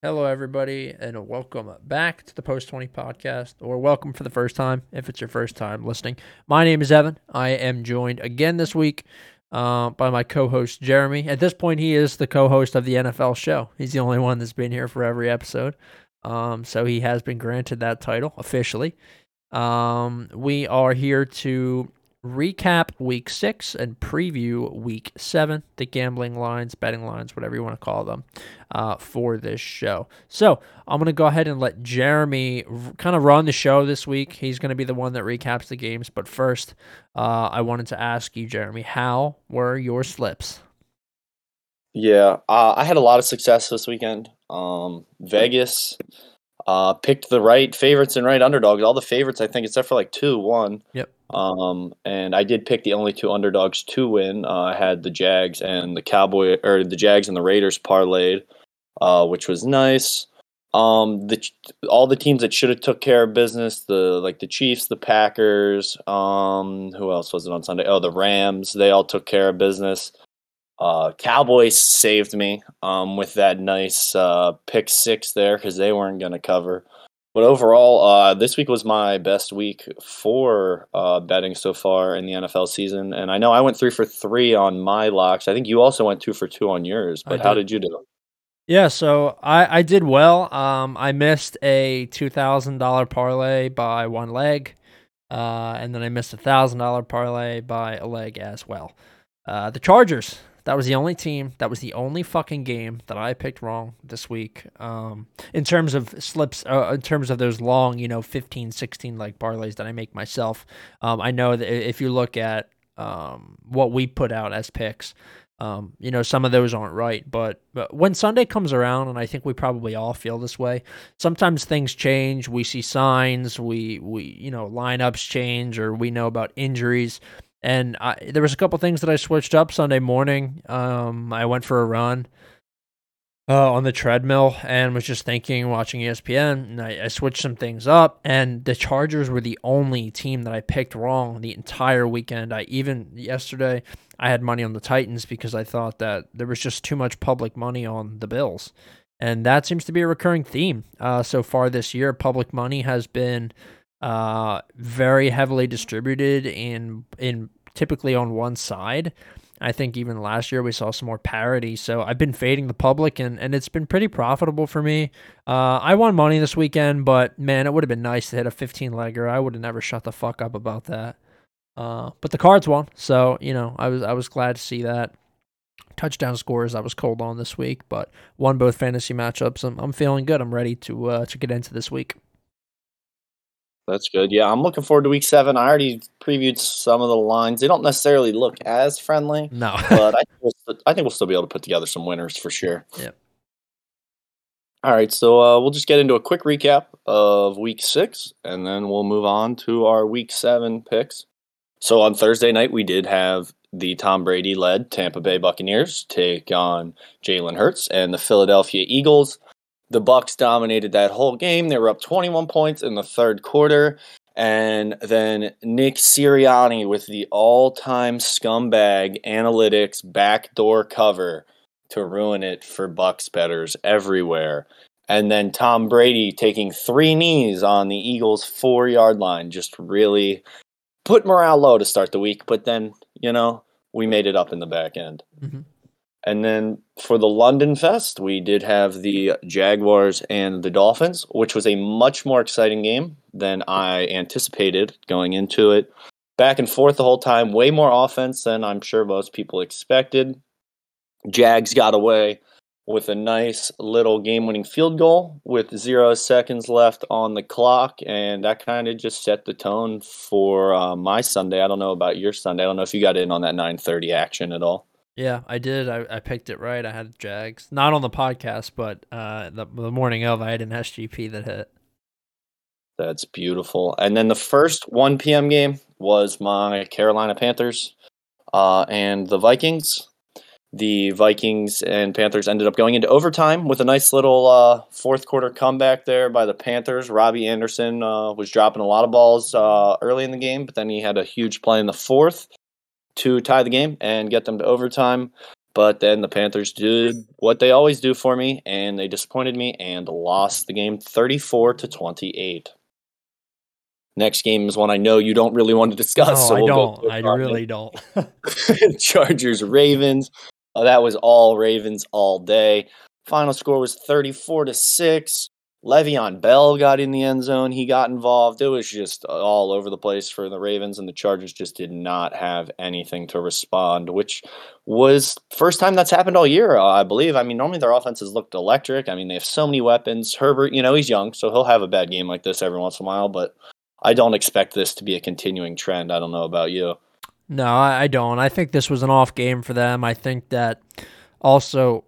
Hello, everybody, and welcome back to the Post 20 podcast, or welcome for the first time if it's your first time listening. My name is Evan. I am joined again this week uh, by my co host, Jeremy. At this point, he is the co host of the NFL show. He's the only one that's been here for every episode. Um, so he has been granted that title officially. Um, we are here to recap week six and preview week seven, the gambling lines, betting lines, whatever you want to call them, uh, for this show. So I'm going to go ahead and let Jeremy r- kind of run the show this week. He's going to be the one that recaps the games. But first, uh, I wanted to ask you, Jeremy, how were your slips? Yeah, uh, I had a lot of success this weekend. Um, Vegas uh, picked the right favorites and right underdogs. All the favorites, I think, except for like two, one. Yep. Um, and I did pick the only two underdogs to win. Uh, I had the Jags and the Cowboy, or the Jags and the Raiders parlayed, uh, which was nice. Um, the all the teams that should have took care of business, the like the Chiefs, the Packers. Um, who else was it on Sunday? Oh, the Rams. They all took care of business. Uh, Cowboys saved me um, with that nice uh, pick six there because they weren't going to cover. But overall, uh, this week was my best week for uh, betting so far in the NFL season. And I know I went three for three on my locks. I think you also went two for two on yours. But how did you do? Yeah, so I, I did well. Um, I missed a two thousand dollar parlay by one leg, uh, and then I missed a thousand dollar parlay by a leg as well. Uh, the Chargers that was the only team, that was the only fucking game that I picked wrong this week. Um, in terms of slips, uh, in terms of those long, you know, 15, 16 like parlays that I make myself. Um, I know that if you look at um, what we put out as picks, um, you know, some of those aren't right, but, but when Sunday comes around, and I think we probably all feel this way, sometimes things change. We see signs, we, we, you know, lineups change, or we know about injuries. And I, there was a couple things that I switched up Sunday morning. Um, I went for a run uh, on the treadmill and was just thinking, watching ESPN, and I, I, switched some things up. And the Chargers were the only team that I picked wrong the entire weekend. I even yesterday I had money on the Titans because I thought that there was just too much public money on the Bills, and that seems to be a recurring theme uh, so far this year. Public money has been uh, very heavily distributed in in typically on one side. I think even last year we saw some more parity. So I've been fading the public and, and it's been pretty profitable for me. Uh, I won money this weekend, but man, it would have been nice to hit a 15 legger. I would have never shut the fuck up about that. Uh, but the cards won. So, you know, I was I was glad to see that. Touchdown scores I was cold on this week, but won both fantasy matchups. I'm, I'm feeling good. I'm ready to uh, to get into this week. That's good. Yeah, I'm looking forward to week seven. I already previewed some of the lines. They don't necessarily look as friendly. No. but I think, we'll, I think we'll still be able to put together some winners for sure. Yep. All right, so uh, we'll just get into a quick recap of week six, and then we'll move on to our week seven picks. So on Thursday night, we did have the Tom Brady led Tampa Bay Buccaneers take on Jalen Hurts and the Philadelphia Eagles. The Bucs dominated that whole game. They were up 21 points in the third quarter. And then Nick Sirianni with the all-time scumbag analytics backdoor cover to ruin it for Bucs bettors everywhere. And then Tom Brady taking three knees on the Eagles' four-yard line just really put morale low to start the week. But then, you know, we made it up in the back end. Mm-hmm. And then for the London Fest, we did have the Jaguars and the Dolphins, which was a much more exciting game than I anticipated going into it. Back and forth the whole time, way more offense than I'm sure most people expected. Jags got away with a nice little game winning field goal with zero seconds left on the clock. And that kind of just set the tone for uh, my Sunday. I don't know about your Sunday. I don't know if you got in on that 930 action at all. Yeah, I did. I, I picked it right. I had Jags, not on the podcast, but uh, the, the morning of, I had an SGP that hit. That's beautiful. And then the first 1 p.m. game was my Carolina Panthers uh, and the Vikings. The Vikings and Panthers ended up going into overtime with a nice little uh, fourth quarter comeback there by the Panthers. Robbie Anderson uh, was dropping a lot of balls uh, early in the game, but then he had a huge play in the fourth to tie the game and get them to overtime. But then the Panthers did what they always do for me, and they disappointed me and lost the game 34 to 28. Next game is one I know you don't really want to discuss. No, so I we'll don't. I really don't. Chargers Ravens. Uh, that was all Ravens all day. Final score was 34 to 6. Le'Veon Bell got in the end zone. He got involved. It was just all over the place for the Ravens, and the Chargers just did not have anything to respond, which was first time that's happened all year, I believe. I mean, normally their offenses looked electric. I mean, they have so many weapons. Herbert, you know, he's young, so he'll have a bad game like this every once in a while, but I don't expect this to be a continuing trend. I don't know about you. No, I don't. I think this was an off game for them. I think that also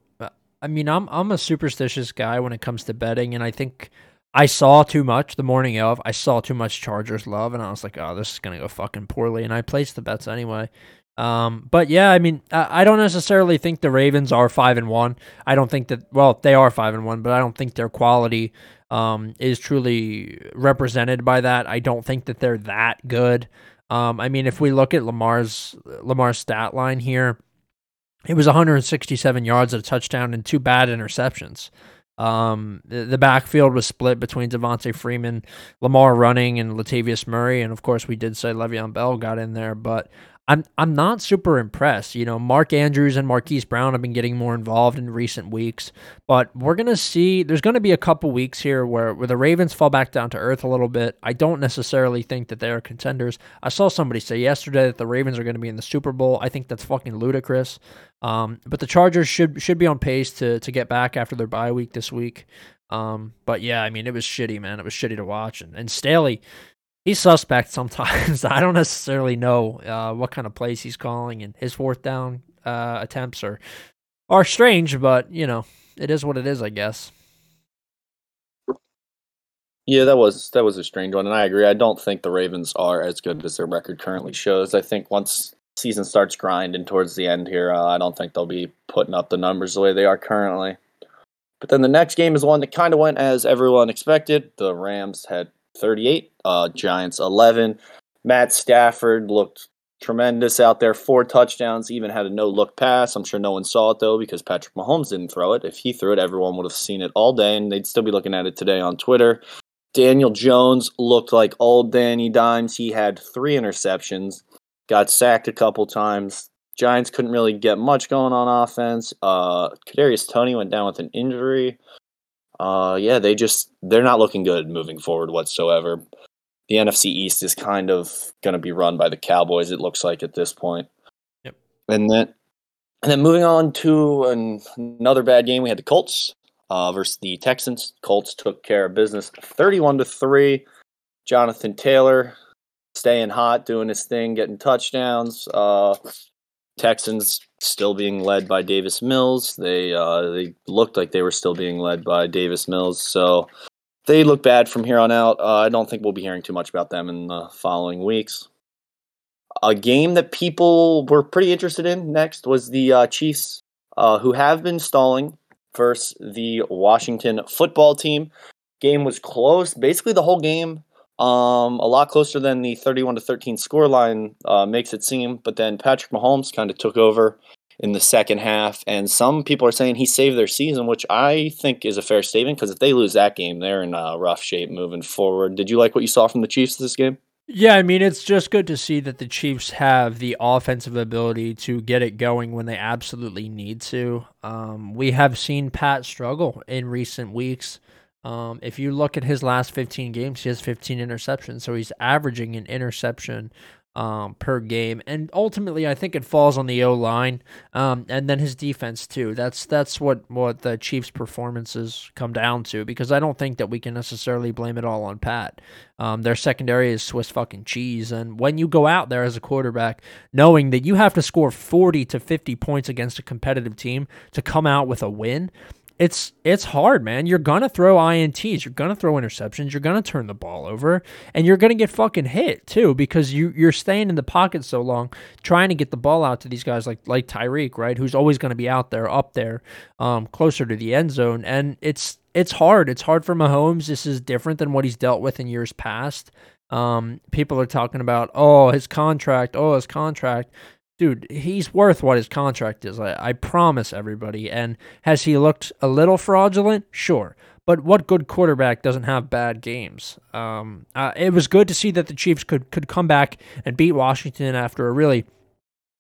I mean, I'm I'm a superstitious guy when it comes to betting, and I think I saw too much the morning of. I saw too much Chargers love, and I was like, oh, this is gonna go fucking poorly, and I placed the bets anyway. Um, but yeah, I mean, I, don't necessarily think the Ravens are five and one. I don't think that. Well, they are five and one, but I don't think their quality um, is truly represented by that. I don't think that they're that good. Um, I mean, if we look at Lamar's Lamar's stat line here it was 167 yards at a touchdown and two bad interceptions. Um, the, the backfield was split between Devonta Freeman, Lamar running, and Latavius Murray, and of course we did say Le'Veon Bell got in there, but I'm I'm not super impressed. You know, Mark Andrews and Marquise Brown have been getting more involved in recent weeks, but we're gonna see. There's gonna be a couple weeks here where where the Ravens fall back down to earth a little bit. I don't necessarily think that they are contenders. I saw somebody say yesterday that the Ravens are to be in the Super Bowl. I think that's fucking ludicrous. Um, but the Chargers should should be on pace to to get back after their bye week this week. Um, but yeah, I mean, it was shitty, man. It was shitty to watch, and and Staley he's suspect sometimes. I don't necessarily know uh, what kind of plays he's calling, and his fourth down uh, attempts are are strange, but you know it is what it is, I guess. Yeah, that was that was a strange one, and I agree. I don't think the Ravens are as good as their record currently shows. I think once season starts grinding towards the end here, uh, I don't think they'll be putting up the numbers the way they are currently. But then the next game is one that kind of went as everyone expected. The Rams had 38, uh, Giants 11. Matt Stafford looked tremendous out there, four touchdowns, even had a no look pass. I'm sure no one saw it though because Patrick Mahomes didn't throw it. If he threw it, everyone would have seen it all day and they'd still be looking at it today on Twitter. Daniel Jones looked like old Danny Dimes. He had three interceptions, got sacked a couple times. Giants couldn't really get much going on offense. Uh, Kadarius Toney went down with an injury uh, yeah, they just they're not looking good moving forward whatsoever. The NFC East is kind of going to be run by the Cowboys. It looks like at this point. Yep. And then, and then moving on to an, another bad game, we had the Colts uh, versus the Texans. Colts took care of business, thirty-one to three. Jonathan Taylor staying hot, doing his thing, getting touchdowns. Uh, Texans still being led by Davis Mills. They uh, they looked like they were still being led by Davis Mills. So they look bad from here on out. Uh, I don't think we'll be hearing too much about them in the following weeks. A game that people were pretty interested in next was the uh, Chiefs, uh, who have been stalling versus the Washington football team. Game was close basically the whole game. Um, a lot closer than the 31 to 13 scoreline uh, makes it seem. But then Patrick Mahomes kind of took over in the second half, and some people are saying he saved their season, which I think is a fair statement because if they lose that game, they're in uh, rough shape moving forward. Did you like what you saw from the Chiefs this game? Yeah, I mean, it's just good to see that the Chiefs have the offensive ability to get it going when they absolutely need to. Um, we have seen Pat struggle in recent weeks. Um, if you look at his last 15 games, he has 15 interceptions. So he's averaging an interception um, per game, and ultimately, I think it falls on the O line, um, and then his defense too. That's that's what what the Chiefs' performances come down to. Because I don't think that we can necessarily blame it all on Pat. Um, their secondary is Swiss fucking cheese, and when you go out there as a quarterback, knowing that you have to score 40 to 50 points against a competitive team to come out with a win it's it's hard, man. You're gonna throw ints, you're gonna throw interceptions, you're gonna turn the ball over, and you're gonna get fucking hit too because you you're staying in the pocket so long, trying to get the ball out to these guys like like Tyreek, right? Who's always gonna be out there, up there, um, closer to the end zone, and it's it's hard. It's hard for Mahomes. This is different than what he's dealt with in years past. Um, people are talking about oh his contract, oh his contract. Dude, he's worth what his contract is. I, I promise everybody. And has he looked a little fraudulent? Sure. But what good quarterback doesn't have bad games? Um, uh, it was good to see that the Chiefs could could come back and beat Washington after a really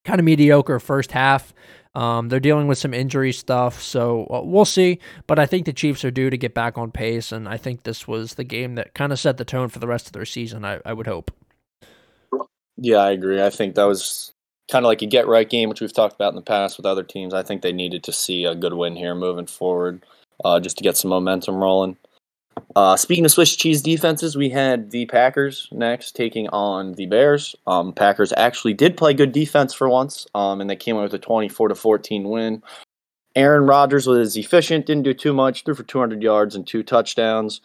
kind of mediocre first half. Um, they're dealing with some injury stuff, so uh, we'll see. But I think the Chiefs are due to get back on pace, and I think this was the game that kind of set the tone for the rest of their season. I, I would hope. Yeah, I agree. I think that was kind of like a get right game, which we've talked about in the past with other teams. I think they needed to see a good win here moving forward, uh, just to get some momentum rolling. Uh, speaking of Swiss cheese defenses, we had the Packers next taking on the Bears. Um, Packers actually did play good defense for once, um, and they came away with a 24 to 14 win. Aaron Rodgers was efficient, didn't do too much, threw for 200 yards and two touchdowns.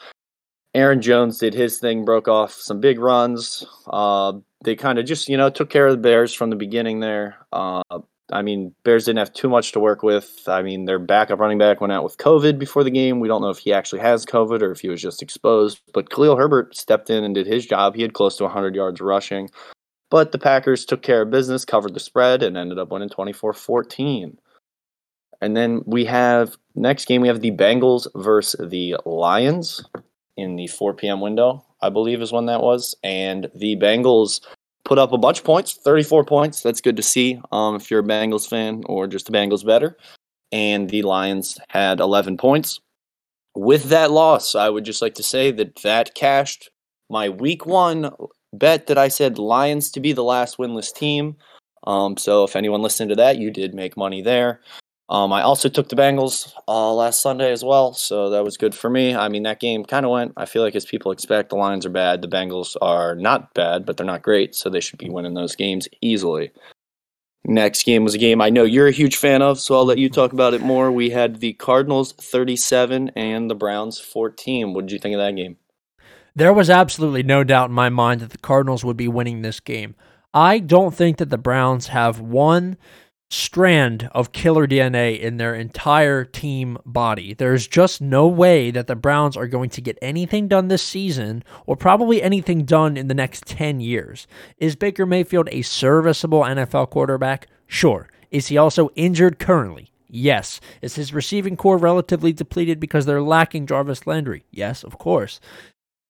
Aaron Jones did his thing, broke off some big runs. Uh, they kind of just, you know, took care of the Bears from the beginning there. Uh, I mean, Bears didn't have too much to work with. I mean, their backup running back went out with COVID before the game. We don't know if he actually has COVID or if he was just exposed. But Khalil Herbert stepped in and did his job. He had close to 100 yards rushing. But the Packers took care of business, covered the spread, and ended up winning 24 14. And then we have next game, we have the Bengals versus the Lions in the 4 p.m. window, I believe is when that was. And the Bengals put up a bunch of points, 34 points. That's good to see um, if you're a Bengals fan or just the Bengals bettor. And the Lions had 11 points. With that loss, I would just like to say that that cashed my week one bet that I said Lions to be the last winless team. Um, so if anyone listened to that, you did make money there. Um, I also took the Bengals uh, last Sunday as well, so that was good for me. I mean, that game kind of went. I feel like as people expect, the Lions are bad. The Bengals are not bad, but they're not great, so they should be winning those games easily. Next game was a game I know you're a huge fan of, so I'll let you talk about it more. We had the Cardinals 37 and the Browns 14. What did you think of that game? There was absolutely no doubt in my mind that the Cardinals would be winning this game. I don't think that the Browns have one strand of killer DNA in their entire team body. There's just no way that the Browns are going to get anything done this season or probably anything done in the next 10 years. Is Baker Mayfield a serviceable NFL quarterback? Sure. Is he also injured currently? Yes. Is his receiving corps relatively depleted because they're lacking Jarvis Landry? Yes, of course.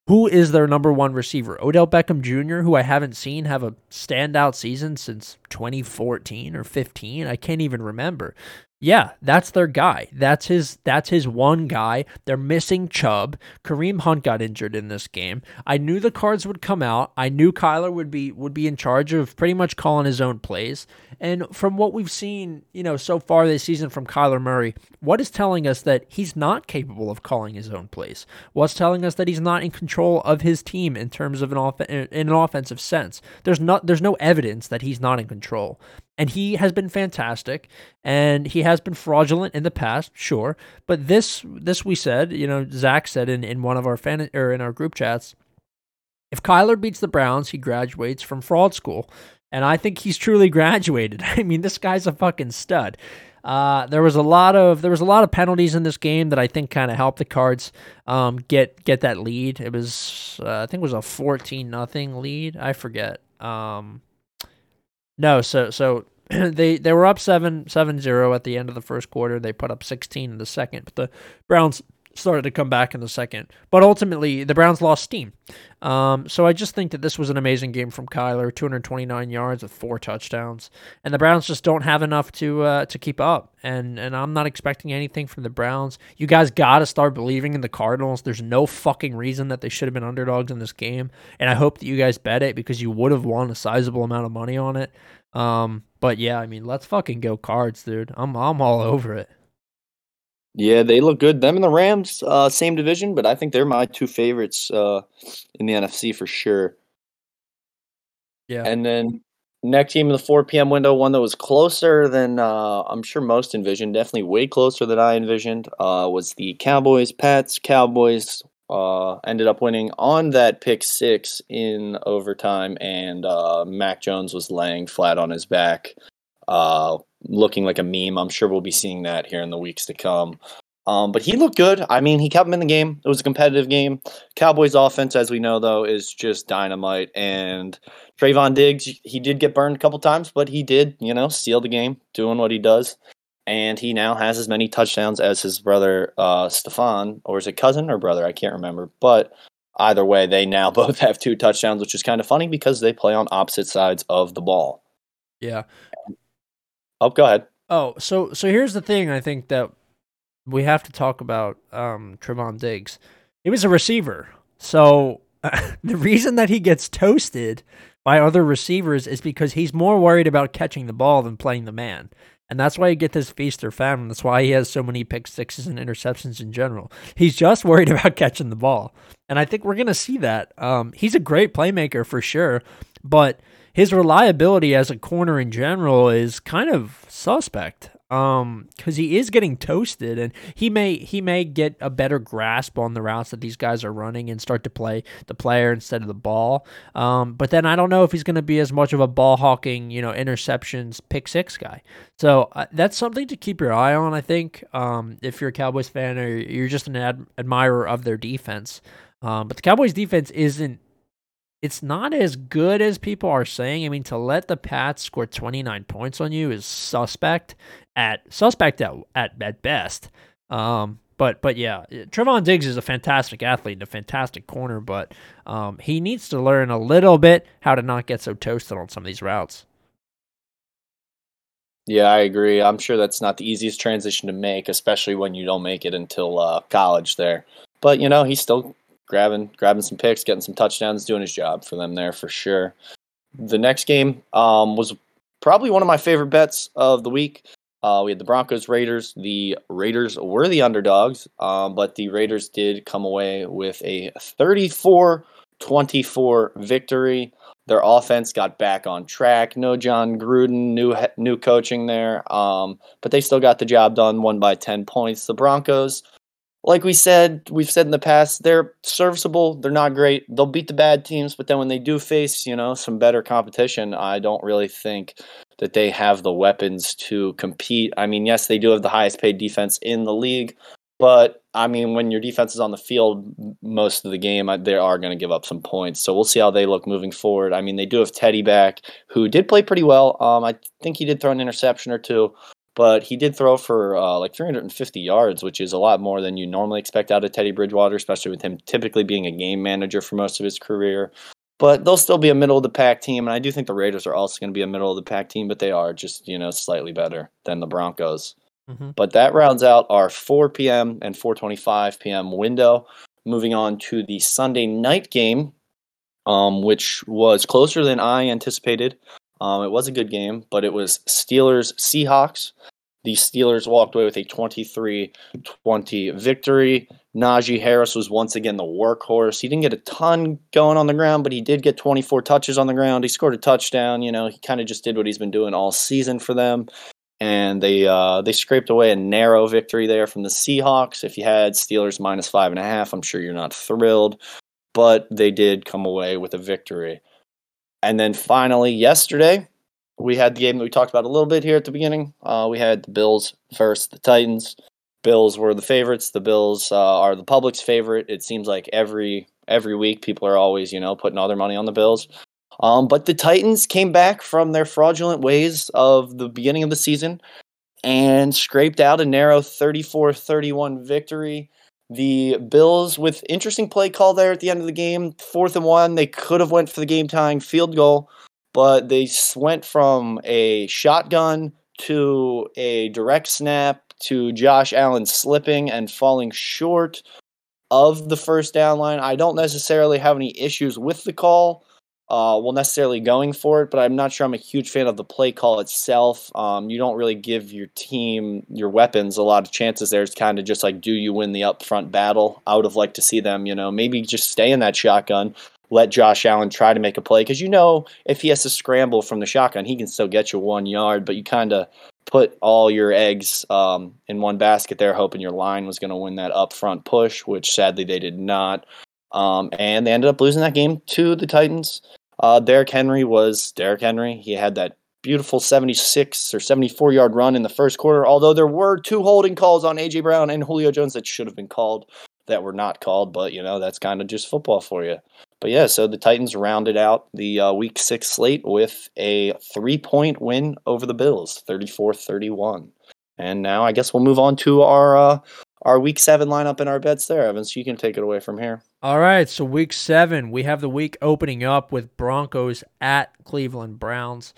Who is their number one receiver? Odell Beckham Jr., who I haven't seen have a standout season since 2014 or 15. I can't even remember. Yeah, that's their guy. That's his that's his one guy. They're missing Chubb. Kareem Hunt got injured in this game. I knew the cards would come out. I knew Kyler would be would be in charge of pretty much calling his own plays. And from what we've seen, you know, so far this season from Kyler Murray, what is telling us that he's not capable of calling his own plays? What's telling us that he's not in control of his team in terms of an off in an offensive sense? There's not there's no evidence that he's not in control. And he has been fantastic, and he has been fraudulent in the past, sure. But this, this we said, you know, Zach said in, in one of our fan or in our group chats, if Kyler beats the Browns, he graduates from fraud school, and I think he's truly graduated. I mean, this guy's a fucking stud. Uh, there was a lot of there was a lot of penalties in this game that I think kind of helped the Cards um, get get that lead. It was uh, I think it was a fourteen nothing lead. I forget. Um, no, so so they they were up 7 0 at the end of the first quarter. They put up 16 in the second, but the Browns started to come back in the second. But ultimately, the Browns lost steam. Um, so I just think that this was an amazing game from Kyler, 229 yards with four touchdowns, and the Browns just don't have enough to uh, to keep up. And and I'm not expecting anything from the Browns. You guys got to start believing in the Cardinals. There's no fucking reason that they should have been underdogs in this game, and I hope that you guys bet it because you would have won a sizable amount of money on it. Um, but yeah, I mean, let's fucking go Cards, dude. I'm I'm all over it. Yeah, they look good. Them and the Rams, uh, same division, but I think they're my two favorites uh, in the NFC for sure. Yeah. And then next team in the 4 p.m. window, one that was closer than uh, I'm sure most envisioned, definitely way closer than I envisioned, uh, was the Cowboys Pats. Cowboys uh, ended up winning on that pick six in overtime, and uh, Mac Jones was laying flat on his back, uh, looking like a meme. I'm sure we'll be seeing that here in the weeks to come. Um, but he looked good. I mean, he kept him in the game. It was a competitive game. Cowboys offense, as we know, though, is just dynamite. And Trevon Diggs, he did get burned a couple times, but he did, you know, steal the game, doing what he does. And he now has as many touchdowns as his brother uh, Stefon, or is it cousin or brother? I can't remember. But either way, they now both have two touchdowns, which is kind of funny because they play on opposite sides of the ball. Yeah. Oh, go ahead. Oh, so so here's the thing. I think that we have to talk about um, Trevon Diggs. He was a receiver, so uh, the reason that he gets toasted by other receivers is because he's more worried about catching the ball than playing the man. And that's why you get this feast or famine. That's why he has so many pick sixes and interceptions in general. He's just worried about catching the ball. And I think we're going to see that. Um, he's a great playmaker for sure, but his reliability as a corner in general is kind of suspect um because he is getting toasted and he may he may get a better grasp on the routes that these guys are running and start to play the player instead of the ball. Um but then i don't know if he's going to be as much of a ball hawking you know interceptions pick six guy. So uh, that's something to keep your eye on i think. Um if you're a cowboys fan or you're just an ad- admirer of their defense. Um but the cowboys defense isn't it's not as good as people are saying. I mean, to let the Pats score 29 points on you is suspect at suspect at at, at best. Um, but but yeah, Trevon Diggs is a fantastic athlete and a fantastic corner, but um, he needs to learn a little bit how to not get so toasted on some of these routes. Yeah, I agree. I'm sure that's not the easiest transition to make, especially when you don't make it until uh, college there. But you know, he's still grabbing grabbing some picks, getting some touchdowns, doing his job for them there for sure. The next game um, was probably one of my favorite bets of the week. Uh, we had the Broncos Raiders. The Raiders were the underdogs, um, but the Raiders did come away with a 34 24 victory. Their offense got back on track. No Jon Gruden, new new coaching there, um, but they still got the job done. Won by 10 points. The Broncos like we said, we've said in the past, they're serviceable. They're not great. They'll beat the bad teams, but then when they do face, you know, some better competition, I don't really think that they have the weapons to compete. I mean, yes, they do have the highest paid defense in the league, but I mean, when your defense is on the field most of the game, they are going to give up some points. So we'll see how they look moving forward. I mean, they do have Teddy back, who did play pretty well. Um, I think he did throw an interception or two but he did throw for uh, like 350 yards, which is a lot more than you normally expect out of Teddy Bridgewater, especially with him typically being a game manager for most of his career. But they'll still be a middle of the pack team, and I do think the Raiders are also going to be a middle of the pack team, but they are just you know slightly better than the Broncos. Mm-hmm. But that rounds out our 4 p.m. and 4:25 p.m. window. Moving on to the Sunday night game, um, which was closer than I anticipated. Um, it was a good game, but it was Steelers Seahawks. The Steelers walked away with a 23 20 victory. Najee Harris was once again the workhorse. He didn't get a ton going on the ground, but he did get 24 touches on the ground. He scored a touchdown. You know, he kind of just did what he's been doing all season for them. And they uh, they scraped away a narrow victory there from the Seahawks. If you had Steelers minus five and a half, I'm sure you're not thrilled, but they did come away with a victory. And then finally, yesterday, we had the game that we talked about a little bit here at the beginning. Uh, we had the Bills versus the Titans. Bills were the favorites. The Bills uh, are the public's favorite. It seems like every every week people are always, you know, putting all their money on the Bills. Um, but the Titans came back from their fraudulent ways of the beginning of the season and scraped out a narrow 34 31 victory. The Bills with interesting play call there at the end of the game, fourth and one. They could have went for the game tying field goal, but they went from a shotgun to a direct snap to Josh Allen slipping and falling short of the first down line. I don't necessarily have any issues with the call uh, well necessarily going for it, but I'm not sure I'm a huge fan of the play call itself. Um, you don't really give your team your weapons a lot of chances there. It's kind of just like, do you win the upfront battle? I would have liked to see them, you know, maybe just stay in that shotgun, let Josh Allen try to make a play because you know if he has to scramble from the shotgun, he can still get you one yard, but you kind of put all your eggs um, in one basket there, hoping your line was going to win that upfront push, which sadly they did not. Um, and they ended up losing that game to the Titans. Uh, Derrick Henry was Derrick Henry. He had that beautiful 76 or 74 yard run in the first quarter, although there were two holding calls on A.J. Brown and Julio Jones that should have been called that were not called, but you know, that's kind of just football for you. But yeah, so the Titans rounded out the uh, week six slate with a three point win over the Bills, 34 31. And now I guess we'll move on to our uh, our week seven lineup and our bets there, Evans. You can take it away from here. All right, so week seven, we have the week opening up with Broncos at Cleveland Browns.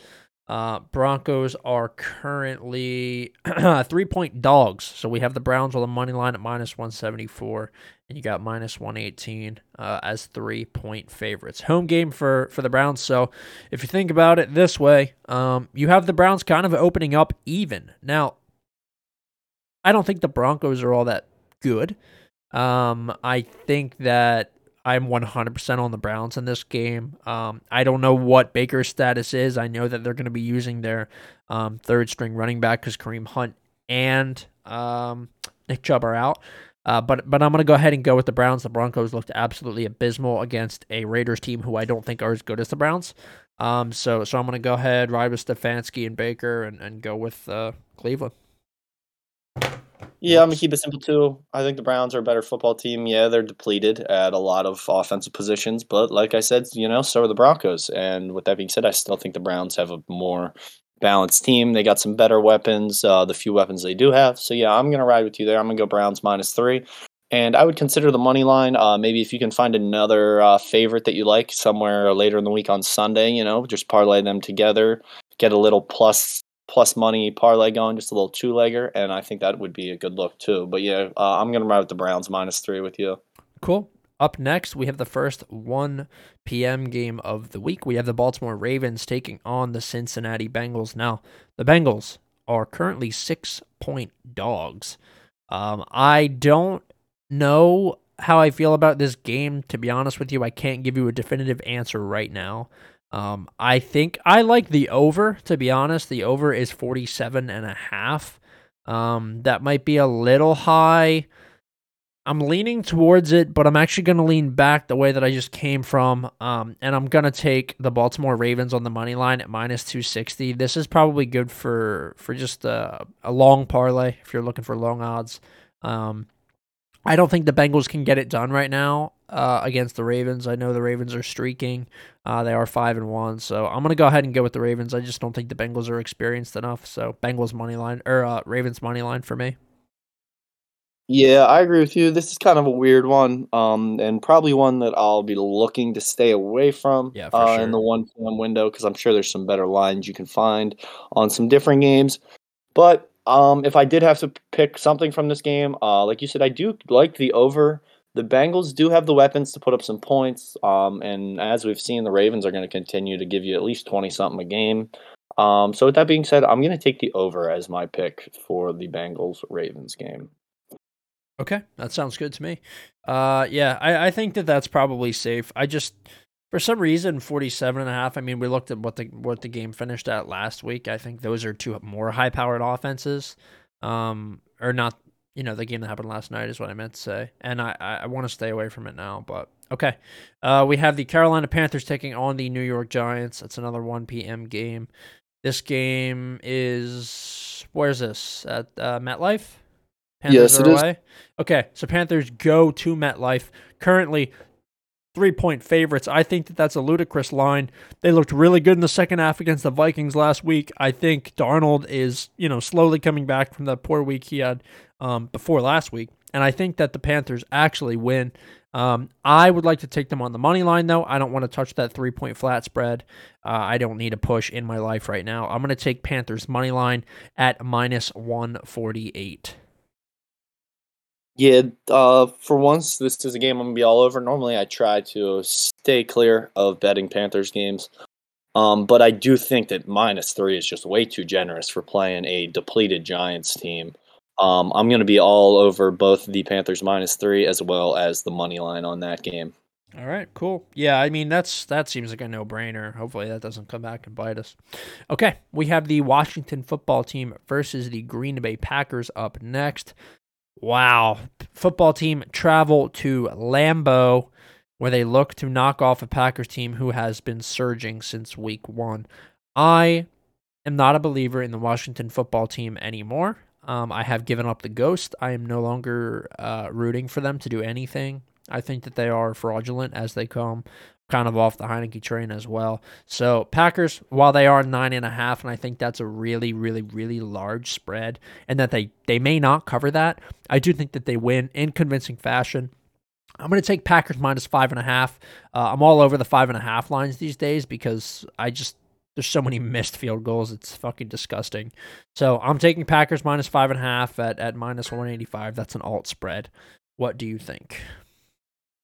Uh, Broncos are currently three point dogs. So we have the Browns with a money line at minus 174, and you got minus 118 uh, as three point favorites. Home game for, for the Browns. So if you think about it this way, um, you have the Browns kind of opening up even. Now, I don't think the Broncos are all that good. Um, I think that I'm 100% on the Browns in this game. Um, I don't know what Baker's status is. I know that they're going to be using their um, third string running back because Kareem Hunt and um, Nick Chubb are out. Uh, but but I'm going to go ahead and go with the Browns. The Broncos looked absolutely abysmal against a Raiders team who I don't think are as good as the Browns. Um, so so I'm going to go ahead, ride with Stefanski and Baker, and, and go with uh, Cleveland. Yeah, I'm gonna keep it simple too. I think the Browns are a better football team. Yeah, they're depleted at a lot of offensive positions, but like I said, you know, so are the Broncos. And with that being said, I still think the Browns have a more balanced team. They got some better weapons, uh, the few weapons they do have. So yeah, I'm gonna ride with you there. I'm gonna go Browns minus three. And I would consider the money line. Uh, maybe if you can find another uh, favorite that you like somewhere later in the week on Sunday, you know, just parlay them together, get a little plus plus money parlay going, just a little two legger, and I think that would be a good look too. But yeah, uh, I'm gonna ride with the Browns minus three with you. Cool. Up next, we have the first 1 p.m. game of the week. We have the Baltimore Ravens taking on the Cincinnati Bengals. Now, the Bengals are currently six point dogs. Um, I don't know how I feel about this game. To be honest with you, I can't give you a definitive answer right now. Um, I think I like the over, to be honest. The over is 47 and a half. Um, that might be a little high. I'm leaning towards it, but I'm actually going to lean back the way that I just came from. Um, and I'm going to take the Baltimore Ravens on the money line at minus 260. This is probably good for, for just a, a long parlay if you're looking for long odds. Um, I don't think the Bengals can get it done right now uh, against the Ravens. I know the Ravens are streaking. Uh, they are five and one, so I'm gonna go ahead and go with the Ravens. I just don't think the Bengals are experienced enough. So Bengals money line or uh, Ravens money line for me. Yeah, I agree with you. This is kind of a weird one, um, and probably one that I'll be looking to stay away from yeah, uh, sure. in the one p.m. window because I'm sure there's some better lines you can find on some different games. But um, if I did have to pick something from this game, uh, like you said, I do like the over the Bengals do have the weapons to put up some points. Um, and as we've seen, the Ravens are going to continue to give you at least 20 something a game. Um, so, with that being said, I'm going to take the over as my pick for the Bengals Ravens game. Okay, that sounds good to me. Uh, yeah, I, I think that that's probably safe. I just, for some reason, 47 and a half. I mean, we looked at what the what the game finished at last week. I think those are two more high powered offenses. Um, or not you know, the game that happened last night is what I meant to say. And I, I, I want to stay away from it now, but okay. Uh, we have the Carolina Panthers taking on the New York Giants. That's another 1 p.m. game. This game is, where's this? At uh, MetLife? Panthers yes, it is. Okay, so Panthers go to MetLife. Currently, three point favorites. I think that that's a ludicrous line. They looked really good in the second half against the Vikings last week. I think Darnold is, you know, slowly coming back from that poor week he had um, before last week. And I think that the Panthers actually win. Um, I would like to take them on the money line, though. I don't want to touch that three point flat spread. Uh, I don't need a push in my life right now. I'm going to take Panthers money line at minus 148. Yeah, uh, for once, this is a game I'm gonna be all over. Normally, I try to stay clear of betting Panthers games, um, but I do think that minus three is just way too generous for playing a depleted Giants team. Um, I'm gonna be all over both the Panthers minus three as well as the money line on that game. All right, cool. Yeah, I mean that's that seems like a no-brainer. Hopefully that doesn't come back and bite us. Okay, we have the Washington football team versus the Green Bay Packers up next. Wow. Football team travel to Lambeau where they look to knock off a Packers team who has been surging since week one. I am not a believer in the Washington football team anymore. Um, I have given up the ghost. I am no longer uh, rooting for them to do anything. I think that they are fraudulent as they come kind of off the Heinicke train as well. So Packers, while they are nine and a half, and I think that's a really, really, really large spread, and that they they may not cover that, I do think that they win in convincing fashion. I'm going to take Packers minus five and a half. Uh, I'm all over the five and a half lines these days because I just there's so many missed field goals. It's fucking disgusting. So I'm taking Packers minus five and a half at at minus 185. That's an alt spread. What do you think?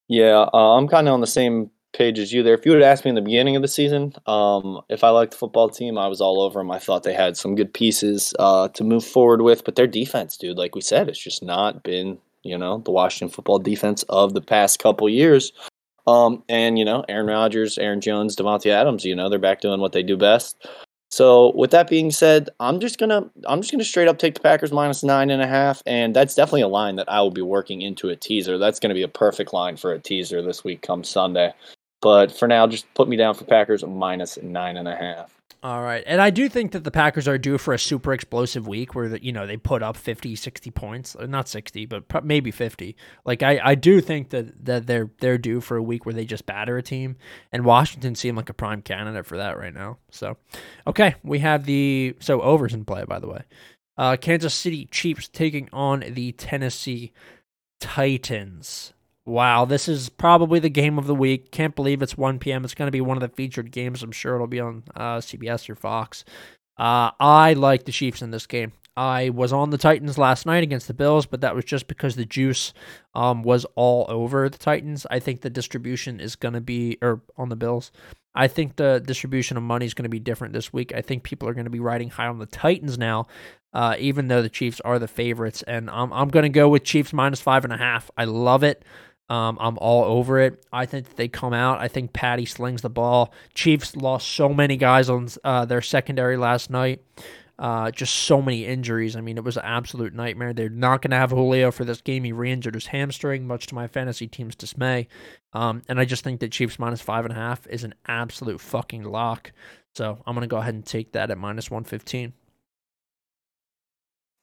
Yeah, uh, I'm kind of on the same page as you there. If you had asked me in the beginning of the season, um, if I liked the football team, I was all over them. I thought they had some good pieces uh, to move forward with, but their defense, dude, like we said, it's just not been, you know, the Washington football defense of the past couple years. Um, and you know, Aaron Rodgers, Aaron Jones, Davante Adams, you know, they're back doing what they do best. So with that being said, I'm just gonna I'm just gonna straight up take the Packers minus nine and a half, and that's definitely a line that I will be working into a teaser. That's gonna be a perfect line for a teaser this week come Sunday. But for now, just put me down for Packers minus nine and a half. All right. And I do think that the Packers are due for a super explosive week where, you know, they put up 50, 60 points. Uh, not 60, but maybe 50. Like, I, I do think that, that they're they're due for a week where they just batter a team. And Washington seem like a prime candidate for that right now. So, okay. We have the. So, overs in play, by the way. Uh, Kansas City Chiefs taking on the Tennessee Titans. Wow, this is probably the game of the week. Can't believe it's 1 p.m. It's going to be one of the featured games. I'm sure it'll be on uh, CBS or Fox. Uh, I like the Chiefs in this game. I was on the Titans last night against the Bills, but that was just because the juice um, was all over the Titans. I think the distribution is going to be, or on the Bills. I think the distribution of money is going to be different this week. I think people are going to be riding high on the Titans now, uh, even though the Chiefs are the favorites. And I'm, I'm going to go with Chiefs minus five and a half. I love it. Um, I'm all over it. I think they come out. I think Patty slings the ball. Chiefs lost so many guys on uh, their secondary last night. Uh, just so many injuries. I mean, it was an absolute nightmare. They're not going to have Julio for this game. He re-injured his hamstring, much to my fantasy team's dismay. Um, and I just think that Chiefs minus five and a half is an absolute fucking lock. So I'm going to go ahead and take that at minus 115.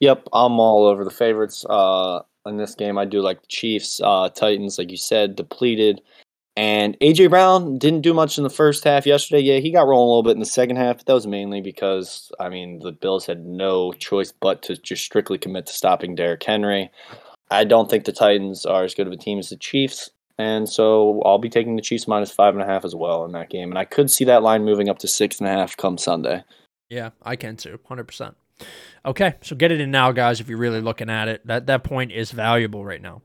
Yep, I'm all over the favorites. Uh, in this game. I do like the Chiefs, uh, Titans, like you said, depleted. And AJ Brown didn't do much in the first half yesterday. Yeah, he got rolling a little bit in the second half, but that was mainly because I mean the Bills had no choice but to just strictly commit to stopping Derrick Henry. I don't think the Titans are as good of a team as the Chiefs, and so I'll be taking the Chiefs minus five and a half as well in that game. And I could see that line moving up to six and a half come Sunday. Yeah, I can too, hundred percent. Okay, so get it in now, guys, if you're really looking at it. That, that point is valuable right now.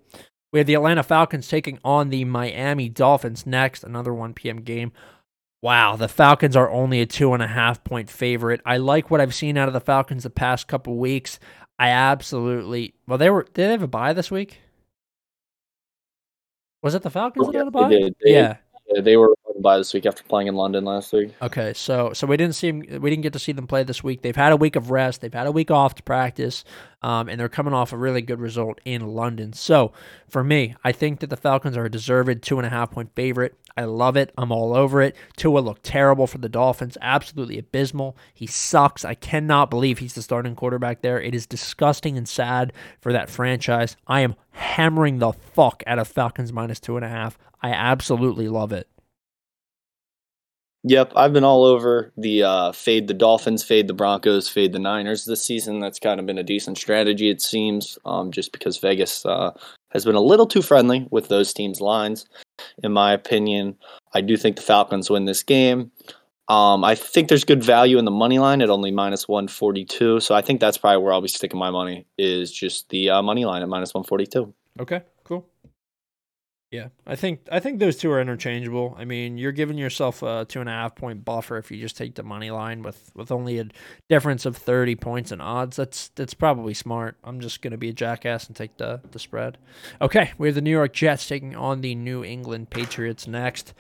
We have the Atlanta Falcons taking on the Miami Dolphins next, another 1 p.m. game. Wow, the Falcons are only a two and a half point favorite. I like what I've seen out of the Falcons the past couple weeks. I absolutely well, they were did they have a bye this week? Was it the Falcons that had a bye? They did. They, yeah, they were bye this week after playing in London last week. Okay, so so we didn't see them, we didn't get to see them play this week. They've had a week of rest. They've had a week off to practice, um, and they're coming off a really good result in London. So for me, I think that the Falcons are a deserved two and a half point favorite. I love it. I'm all over it. Tua looked terrible for the Dolphins. Absolutely abysmal. He sucks. I cannot believe he's the starting quarterback there. It is disgusting and sad for that franchise. I am hammering the fuck out of Falcons minus two and a half. I absolutely love it. Yep, I've been all over the uh, fade the Dolphins, fade the Broncos, fade the Niners this season. That's kind of been a decent strategy, it seems, um, just because Vegas uh, has been a little too friendly with those teams' lines. In my opinion, I do think the Falcons win this game. Um, I think there's good value in the money line at only minus 142. So I think that's probably where I'll be sticking my money is just the uh, money line at minus 142. Okay. Yeah, I think I think those two are interchangeable. I mean, you're giving yourself a two and a half point buffer if you just take the money line with with only a difference of thirty points in odds. That's that's probably smart. I'm just gonna be a jackass and take the the spread. Okay, we have the New York Jets taking on the New England Patriots next.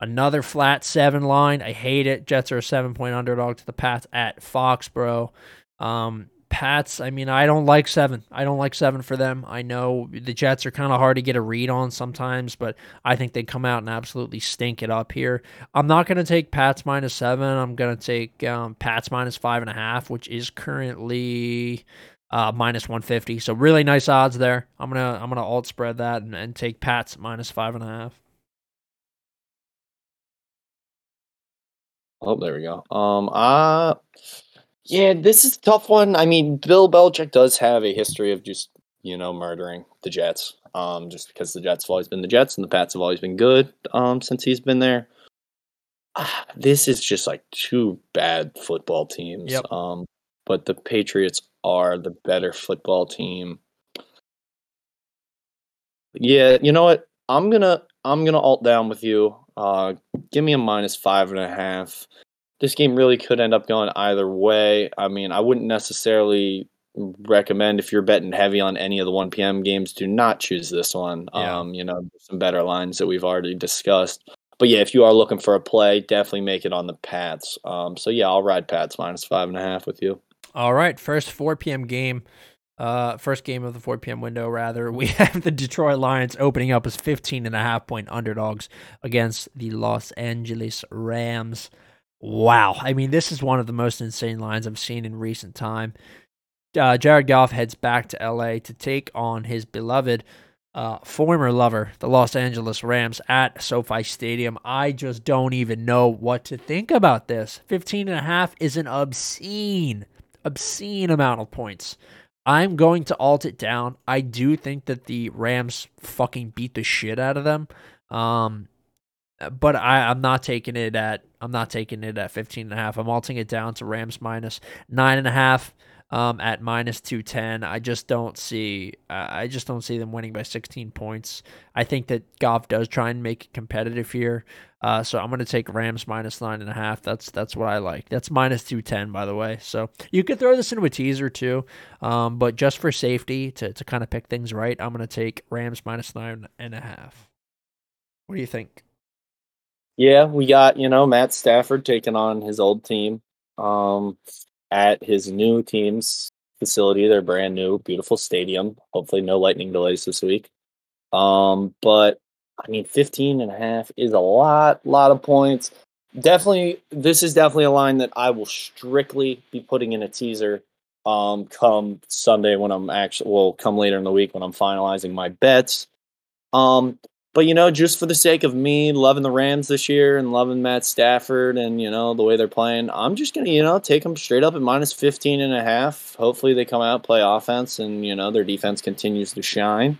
Another flat seven line. I hate it. Jets are a seven point underdog to the Pats at Foxborough. Um, Pats, I mean, I don't like seven. I don't like seven for them. I know the Jets are kind of hard to get a read on sometimes, but I think they come out and absolutely stink it up here. I'm not going to take Pats minus seven. I'm going to take um, Pats minus five and a half, which is currently uh, minus 150. So really nice odds there. I'm gonna I'm gonna alt spread that and, and take Pats minus five and a half. Oh, there we go. Um, uh yeah, this is a tough one. I mean, Bill Belichick does have a history of just you know murdering the Jets. Um, just because the Jets have always been the Jets and the Pats have always been good. Um, since he's been there. Ah, this is just like two bad football teams. Yep. Um, but the Patriots are the better football team. Yeah, you know what? I'm gonna I'm gonna alt down with you. Uh, give me a minus five and a half. This game really could end up going either way. I mean, I wouldn't necessarily recommend if you're betting heavy on any of the 1 p.m. games, do not choose this one. Yeah. Um, you know, some better lines that we've already discussed. But yeah, if you are looking for a play, definitely make it on the Pats. Um, so yeah, I'll ride Pats minus five and a half with you. All right, first 4 p.m. game. Uh, first game of the 4 p.m. window, rather. We have the Detroit Lions opening up as 15 and a half point underdogs against the Los Angeles Rams. Wow. I mean, this is one of the most insane lines I've seen in recent time. Uh, Jared Goff heads back to LA to take on his beloved uh, former lover, the Los Angeles Rams, at SoFi Stadium. I just don't even know what to think about this. 15 and a half is an obscene, obscene amount of points. I'm going to alt it down. I do think that the Rams fucking beat the shit out of them. Um, but I, I'm not taking it at I'm not taking it at 15 and a half. I'm alting it down to Rams minus nine and a half um, at minus 210. I just don't see I just don't see them winning by 16 points. I think that Goff does try and make it competitive here. Uh, so I'm going to take Rams minus nine and a half. That's that's what I like. That's minus 210, by the way. So you could throw this into a teaser too, um, but just for safety to to kind of pick things right, I'm going to take Rams minus nine and a half. What do you think? Yeah, we got, you know, Matt Stafford taking on his old team um, at his new team's facility, their brand new, beautiful stadium. Hopefully, no lightning delays this week. Um, but I mean, 15 and a half is a lot, lot of points. Definitely, this is definitely a line that I will strictly be putting in a teaser um, come Sunday when I'm actually, well, come later in the week when I'm finalizing my bets. Um, but you know, just for the sake of me loving the Rams this year and loving Matt Stafford and you know the way they're playing, I'm just gonna you know take them straight up at minus 15 and a half. Hopefully they come out play offense and you know their defense continues to shine.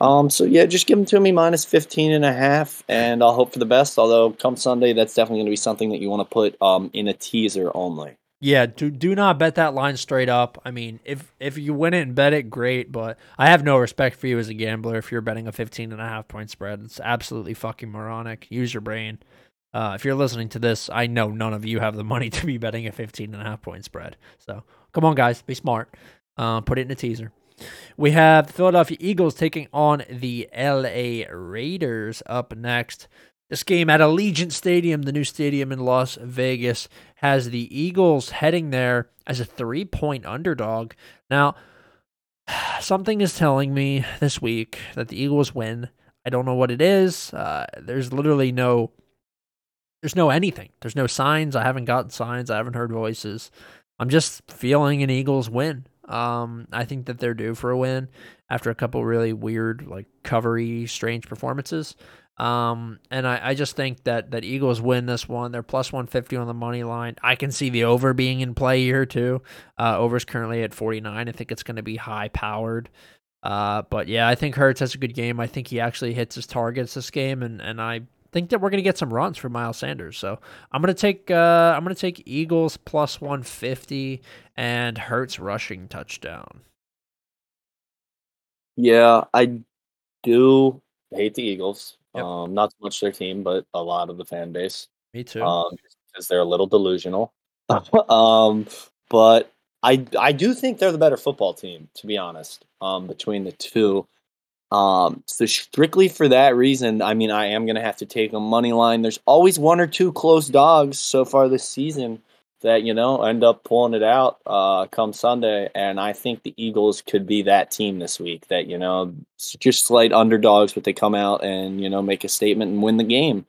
Um, so yeah, just give them to me minus 15 and a half, and I'll hope for the best. Although come Sunday, that's definitely going to be something that you want to put um, in a teaser only. Yeah, do do not bet that line straight up. I mean, if if you win it and bet it, great. But I have no respect for you as a gambler if you're betting a 15 and a half point spread. It's absolutely fucking moronic. Use your brain. Uh, if you're listening to this, I know none of you have the money to be betting a 15 and a half point spread. So come on, guys, be smart. Uh, put it in a teaser. We have the Philadelphia Eagles taking on the LA Raiders up next. This game at Allegiant Stadium, the new stadium in Las Vegas, has the Eagles heading there as a three point underdog. Now, something is telling me this week that the Eagles win. I don't know what it is. Uh, there's literally no. There's no anything. There's no signs. I haven't gotten signs. I haven't heard voices. I'm just feeling an Eagles win. Um, I think that they're due for a win after a couple really weird, like covery, strange performances. Um, and I, I just think that that Eagles win this one. They're plus 150 on the money line. I can see the over being in play here too. Uh, over's currently at 49. I think it's going to be high powered. Uh, but yeah, I think Hurts has a good game. I think he actually hits his targets this game, and and I think that we're going to get some runs from Miles Sanders. So I'm going to take uh, I'm going to take Eagles plus 150 and Hurts rushing touchdown. Yeah, I do hate the Eagles. Yep. Um, not so much their team, but a lot of the fan base. Me too. Um, because they're a little delusional. um, but I I do think they're the better football team, to be honest. Um, between the two. Um, so strictly for that reason, I mean, I am gonna have to take a money line. There's always one or two close dogs so far this season that you know end up pulling it out uh, come Sunday, and I think the Eagles could be that team this week. That you know just slight underdogs, but they come out and you know make a statement and win the game.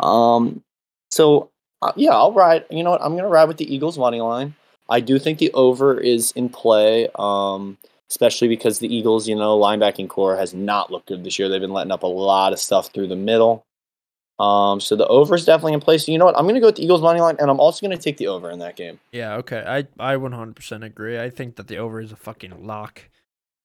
Um, so uh, yeah, I'll ride. You know what? I'm gonna ride with the Eagles money line. I do think the over is in play. Um, especially because the Eagles, you know, linebacking corps has not looked good this year. They've been letting up a lot of stuff through the middle. Um, so the over is definitely in place. You know what? I'm going to go with the Eagles money line, and I'm also going to take the over in that game. Yeah, okay. I I 100% agree. I think that the over is a fucking lock.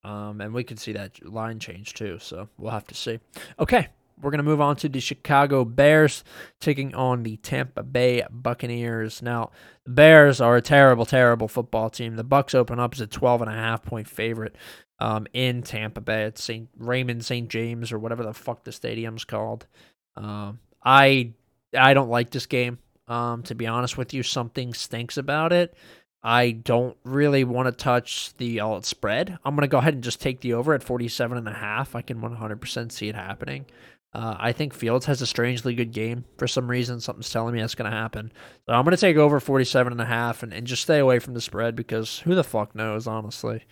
Um, and we can see that line change too. So we'll have to see. Okay, we're going to move on to the Chicago Bears taking on the Tampa Bay Buccaneers. Now, the Bears are a terrible, terrible football team. The Bucs open up as a 12 and a half point favorite um, in Tampa Bay at St. Raymond St. James or whatever the fuck the stadium's called. Um, I I don't like this game. Um, to be honest with you, something stinks about it. I don't really want to touch the all it spread. I'm going to go ahead and just take the over at 47 and a half. I can 100% see it happening. Uh, I think Fields has a strangely good game for some reason. Something's telling me that's going to happen. So I'm going to take over 47 and a half and, and just stay away from the spread because who the fuck knows, honestly.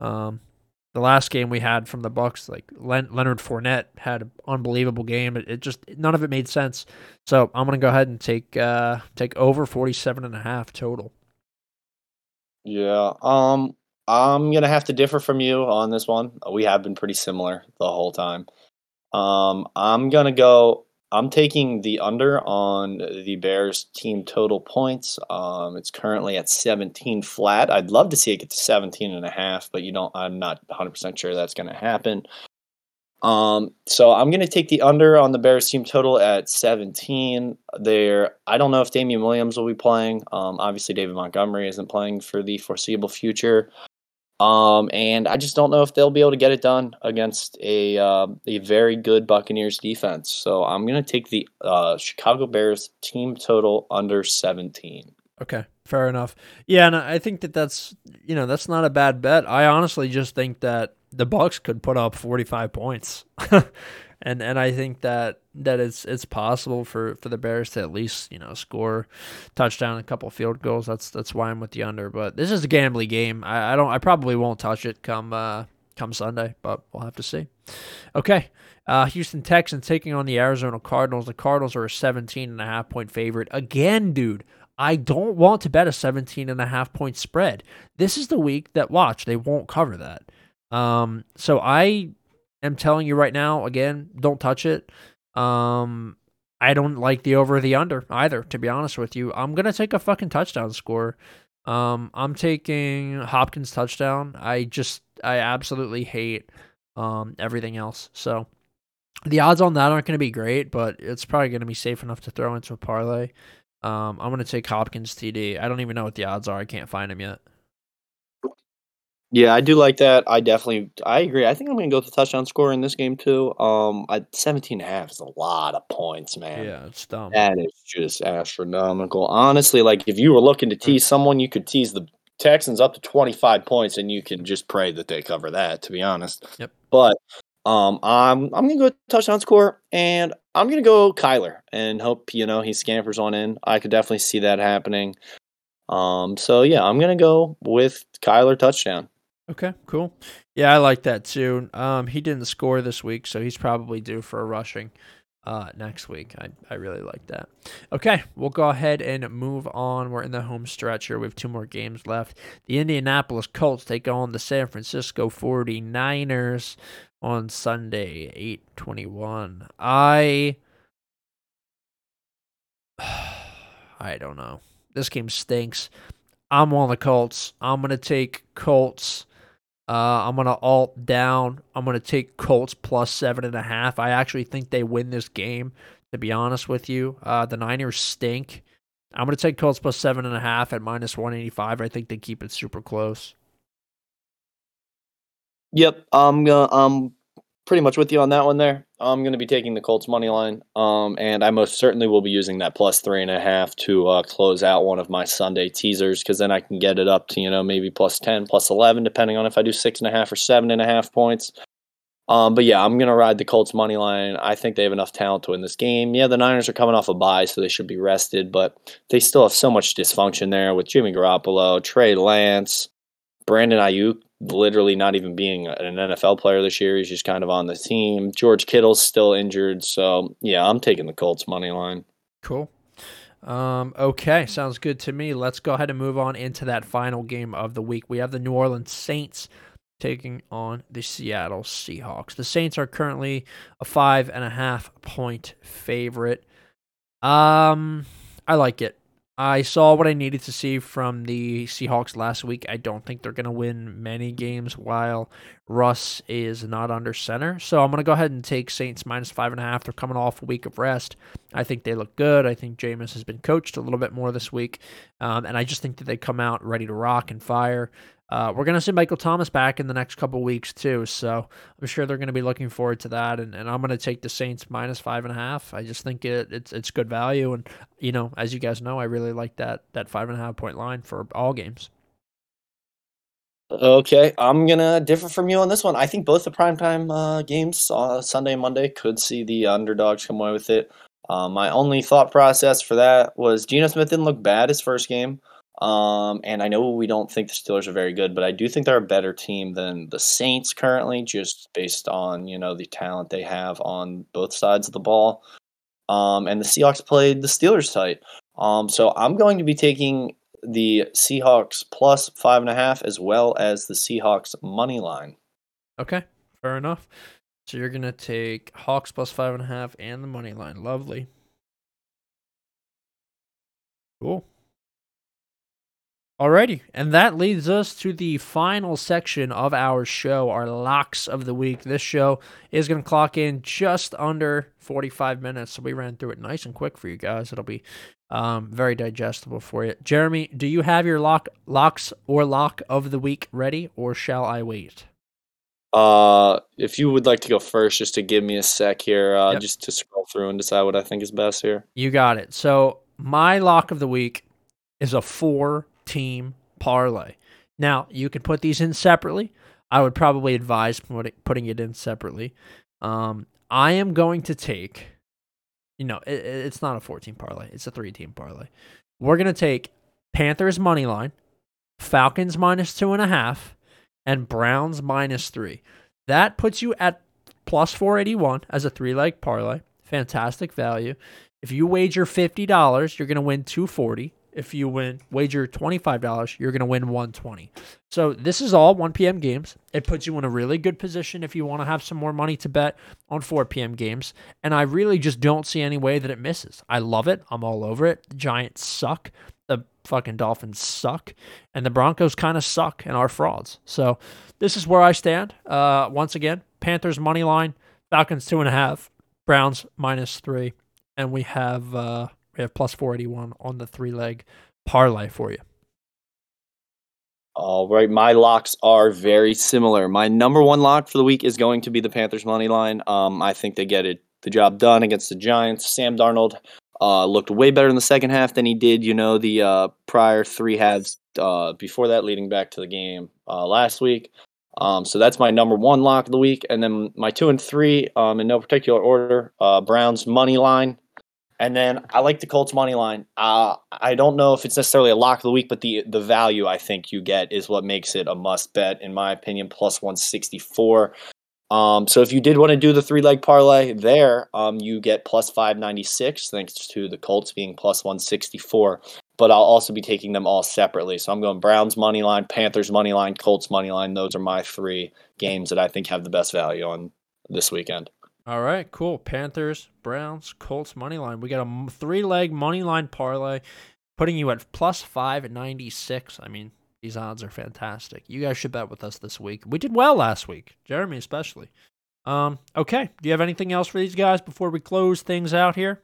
Um, the last game we had from the Bucs, like Len- Leonard Fournette had an unbelievable game. It, it, just none of it made sense. So I'm to go ahead and take uh, take over 47 and a half total. Yeah. Um I'm to have to differ from you on this one. We have been pretty similar the whole time. Um, I'm gonna go. I'm taking the under on the Bears team total points. Um, it's currently at 17 flat. I'd love to see it get to 17 and a half, but you don't. I'm not 100 percent sure that's going to happen. Um, so I'm going to take the under on the Bears team total at 17. There, I don't know if Damien Williams will be playing. Um, obviously, David Montgomery isn't playing for the foreseeable future. Um, and I just don't know if they'll be able to get it done against a uh, a very good Buccaneers defense. So I'm gonna take the uh, Chicago Bears team total under 17. Okay, fair enough. Yeah, and I think that that's you know that's not a bad bet. I honestly just think that the Bucs could put up 45 points. and and I think that that it's it's possible for, for the Bears to at least you know score touchdown, a couple field goals. That's that's why I'm with the under. But this is a gambly game. I, I don't. I probably won't touch it come uh, come Sunday, but we'll have to see. Okay. Uh, Houston Texans taking on the Arizona Cardinals. The Cardinals are a 17 and a half point favorite. Again, dude, I don't want to bet a 17 and a half point spread. This is the week that watch, they won't cover that. Um, so I am telling you right now, again, don't touch it. Um, I don't like the over the under either, to be honest with you. I'm gonna take a fucking touchdown score. Um, I'm taking Hopkins touchdown. I just I absolutely hate um everything else. So the odds on that aren't gonna be great, but it's probably gonna be safe enough to throw into a parlay. Um, I'm gonna take Hopkins TD. I don't even know what the odds are. I can't find them yet. Yeah, I do like that. I definitely I agree. I think I'm gonna go with the touchdown score in this game too. Um I 17 and a half is a lot of points, man. Yeah, it's dumb. That is just astronomical. Honestly, like if you were looking to tease someone, you could tease the Texans up to 25 points and you can just pray that they cover that, to be honest. Yep. But um I'm I'm gonna go touchdown score and I'm gonna go Kyler and hope, you know, he scampers on in. I could definitely see that happening. Um so yeah, I'm gonna go with Kyler touchdown. Okay, cool. Yeah, I like that too. Um, he didn't score this week, so he's probably due for a rushing uh, next week. I, I really like that. Okay, we'll go ahead and move on. We're in the home stretch here. We have two more games left. The Indianapolis Colts take on the San Francisco 49ers on Sunday, 821. I I don't know. This game stinks. I'm on the Colts. I'm to take Colts uh, I'm gonna alt down. I'm gonna take Colts plus seven and a half. I actually think they win this game. To be honest with you, uh, the Niners stink. I'm gonna take Colts plus seven and a half at minus one eighty five. I think they keep it super close. Yep, I'm gonna um pretty much with you on that one there. I'm going to be taking the Colts money line, um, and I most certainly will be using that plus three and a half to uh, close out one of my Sunday teasers because then I can get it up to you know maybe plus ten, plus eleven, depending on if I do six and a half or seven and a half points. Um, but yeah, I'm gonna ride the Colts money line. I think they have enough talent to win this game. Yeah, the Niners are coming off a bye, so they should be rested, but they still have so much dysfunction there with Jimmy Garoppolo, Trey Lance, Brandon Aiyuk, literally not even being an NFL player this year. He's just kind of on the team. George Kittle's still injured, so yeah, I'm taking the Colts money line. Cool. Um, okay, sounds good to me. Let's go ahead and move on into that final game of the week. We have the New Orleans Saints taking on the Seattle Seahawks. The Saints are currently a five and a half point favorite. Um, I like it. I saw what I needed to see from the Seahawks last week. I don't think they're going to win many games while Russ is not under center. So I'm going to go ahead and take Saints minus five and a half. They're coming off a week of rest. I think they look good. I think Jameis has been coached a little bit more this week. Um, and I just think that they come out ready to rock and fire. Uh, we're going to see Michael Thomas back in the next couple weeks too, so I'm sure they're going to be looking forward to that. And, and I'm going to take the Saints minus five and a half. I just think it, it's it's good value, and you know, as you guys know, I really like that that five and a half point line for all games. Okay, I'm gonna differ from you on this one. I think both the primetime uh, games, uh, Sunday and Monday, could see the underdogs come away with it. Uh, my only thought process for that was Geno Smith didn't look bad his first game. Um, and I know we don't think the Steelers are very good, but I do think they're a better team than the Saints currently, just based on you know the talent they have on both sides of the ball. Um, and the Seahawks played the Steelers tight. Um, so I'm going to be taking the Seahawks plus five and a half as well as the Seahawks money line. Okay, fair enough. So you're gonna take Hawks plus five and a half and the money line. Lovely. Cool. Alrighty, and that leads us to the final section of our show, our locks of the week. This show is going to clock in just under 45 minutes, so we ran through it nice and quick for you guys. It'll be um, very digestible for you. Jeremy, do you have your lock locks or lock of the week ready, or shall I wait? Uh, if you would like to go first, just to give me a sec here, uh, yep. just to scroll through and decide what I think is best here. You got it. So my lock of the week is a four team parlay. Now, you can put these in separately. I would probably advise putting it in separately. Um, I am going to take, you know, it, it's not a four-team parlay, it's a three team parlay. We're going to take Panthers money line, Falcons minus two and a half, and Browns minus three. That puts you at plus 481 as a three leg parlay. Fantastic value. If you wager $50, you're going to win 240 if you win wager $25 you're going to win 120 so this is all 1 p.m games. It puts you in a really good position if you want to have some more money to bet on 4 p.m games. And i really just don't see any way that it misses. I love it. I'm all over it. Giants suck fucking dolphins suck and the broncos kind of suck and are frauds so this is where i stand uh, once again panthers money line falcons two and a half browns minus three and we have uh, we have plus 481 on the three leg parlay for you. All right, my locks are very similar. My number one lock for the week is going to be the Panthers money line. Um, I think they get it the job done against the Giants. Sam Darnold uh, looked way better in the second half than he did, you know, the uh, prior three halves uh, before that, leading back to the game uh, last week. Um, so that's my number one lock of the week, and then my two and three, um, in no particular order. Uh, Browns money line. And then I like the Colts money line. Uh, I don't know if it's necessarily a lock of the week, but the the value I think you get is what makes it a must bet, in my opinion. Plus one sixty four. Um, so if you did want to do the three leg parlay there, um, you get plus five ninety six thanks to the Colts being plus one sixty four. But I'll also be taking them all separately. So I'm going Browns money line, Panthers money line, Colts money line. Those are my three games that I think have the best value on this weekend. All right, cool. Panthers, Browns, Colts money line. We got a three leg money line parlay, putting you at plus five ninety six. I mean, these odds are fantastic. You guys should bet with us this week. We did well last week, Jeremy especially. Um, okay. Do you have anything else for these guys before we close things out here?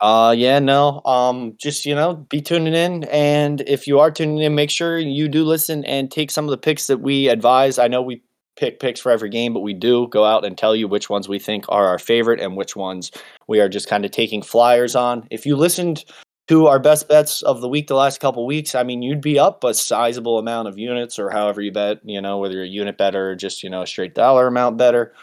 Uh, yeah, no. Um, just you know, be tuning in, and if you are tuning in, make sure you do listen and take some of the picks that we advise. I know we pick picks for every game, but we do go out and tell you which ones we think are our favorite and which ones we are just kind of taking flyers on. If you listened to our best bets of the week the last couple weeks, I mean, you'd be up a sizable amount of units or however you bet, you know, whether you're a unit bettor or just, you know, a straight dollar amount bettor.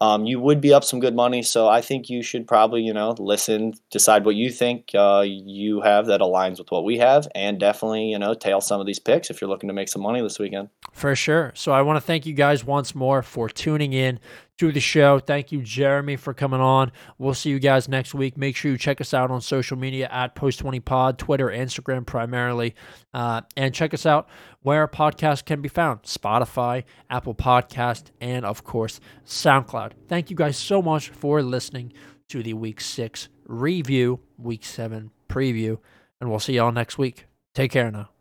um, you would be up some good money. So I think you should probably, you know, listen, decide what you think uh, you have that aligns with what we have, and definitely, you know, tail some of these picks if you're looking to make some money this weekend. For sure. So I want to thank you guys once more for tuning in to the show. Thank you, Jeremy, for coming on. We'll see you guys next week. Make sure you check us out on social media at Post20Pod, Twitter, Instagram primarily. Uh, and check us out where podcasts can be found Spotify, Apple Podcast, and of course, SoundCloud. Thank you guys so much for listening to the Week 6 review, Week 7 preview, and we'll see y'all next week. Take care now.